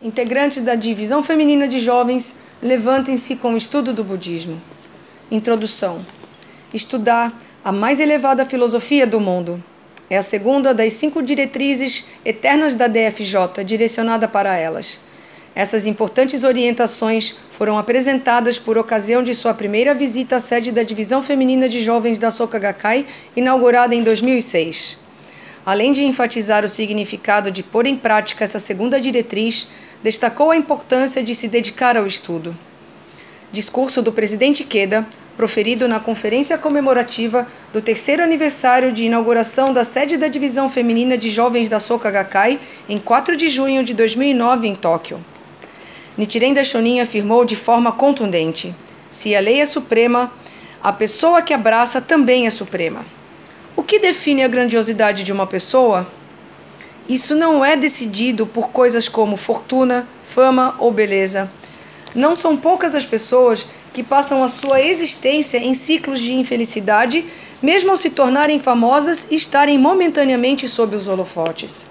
Integrantes da Divisão Feminina de Jovens, levantem-se com o estudo do budismo. Introdução: Estudar a mais elevada filosofia do mundo. É a segunda das cinco diretrizes eternas da DFJ, direcionada para elas. Essas importantes orientações foram apresentadas por ocasião de sua primeira visita à sede da Divisão Feminina de Jovens da Soka Gakkai, inaugurada em 2006. Além de enfatizar o significado de pôr em prática essa segunda diretriz, destacou a importância de se dedicar ao estudo. Discurso do presidente Queda, proferido na conferência comemorativa do terceiro aniversário de inauguração da sede da Divisão Feminina de Jovens da Soka Gakkai, em 4 de junho de 2009, em Tóquio. Nichiren Daishonin afirmou de forma contundente: se a lei é suprema, a pessoa que abraça também é suprema. O que define a grandiosidade de uma pessoa? Isso não é decidido por coisas como fortuna, fama ou beleza. Não são poucas as pessoas que passam a sua existência em ciclos de infelicidade, mesmo ao se tornarem famosas e estarem momentaneamente sob os holofotes.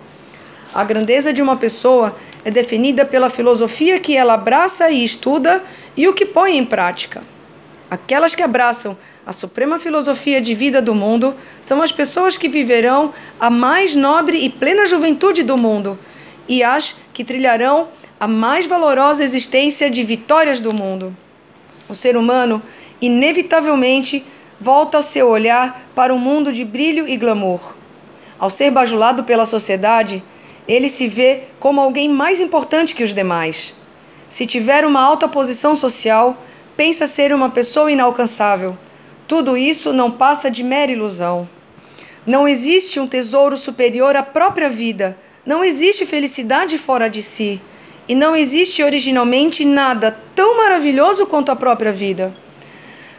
A grandeza de uma pessoa é definida pela filosofia que ela abraça e estuda e o que põe em prática. Aquelas que abraçam a suprema filosofia de vida do mundo são as pessoas que viverão a mais nobre e plena juventude do mundo e as que trilharão a mais valorosa existência de vitórias do mundo. O ser humano, inevitavelmente, volta seu olhar para um mundo de brilho e glamour. Ao ser bajulado pela sociedade, ele se vê como alguém mais importante que os demais. Se tiver uma alta posição social, pensa ser uma pessoa inalcançável. Tudo isso não passa de mera ilusão. Não existe um tesouro superior à própria vida. Não existe felicidade fora de si. E não existe originalmente nada tão maravilhoso quanto a própria vida.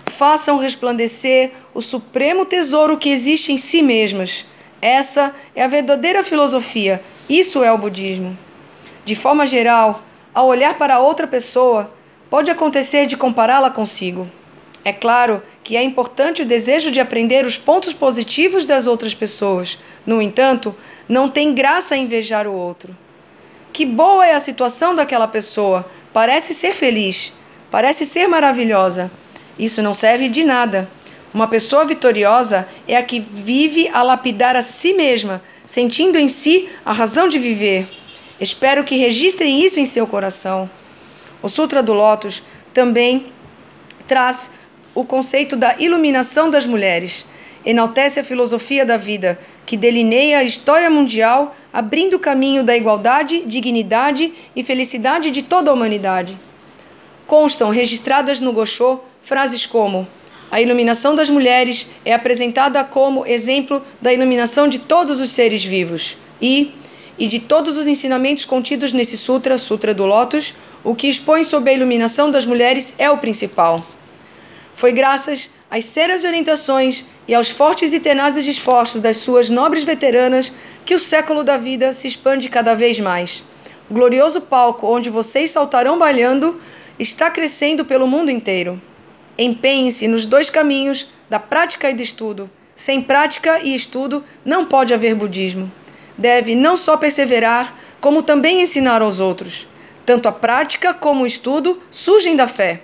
Façam resplandecer o supremo tesouro que existe em si mesmas. Essa é a verdadeira filosofia. Isso é o budismo. De forma geral, ao olhar para outra pessoa, pode acontecer de compará-la consigo. É claro que é importante o desejo de aprender os pontos positivos das outras pessoas. No entanto, não tem graça invejar o outro. Que boa é a situação daquela pessoa! Parece ser feliz, parece ser maravilhosa. Isso não serve de nada. Uma pessoa vitoriosa é a que vive a lapidar a si mesma, sentindo em si a razão de viver. Espero que registrem isso em seu coração. O Sutra do Lótus também traz o conceito da iluminação das mulheres. Enaltece a filosofia da vida, que delineia a história mundial, abrindo o caminho da igualdade, dignidade e felicidade de toda a humanidade. Constam registradas no Gosho frases como: A iluminação das mulheres é apresentada como exemplo da iluminação de todos os seres vivos e e de todos os ensinamentos contidos nesse sutra, Sutra do Lótus, o que expõe sobre a iluminação das mulheres é o principal. Foi graças às sérias orientações e aos fortes e tenazes esforços das suas nobres veteranas que o século da vida se expande cada vez mais. O glorioso palco onde vocês saltarão balhando está crescendo pelo mundo inteiro. Empenhem-se nos dois caminhos da prática e do estudo. Sem prática e estudo não pode haver budismo. Deve não só perseverar, como também ensinar aos outros. Tanto a prática como o estudo surgem da fé.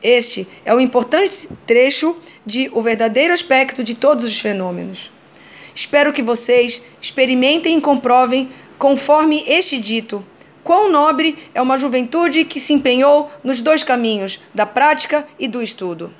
Este é o importante trecho de o verdadeiro aspecto de todos os fenômenos. Espero que vocês experimentem e comprovem, conforme este dito, quão nobre é uma juventude que se empenhou nos dois caminhos, da prática e do estudo.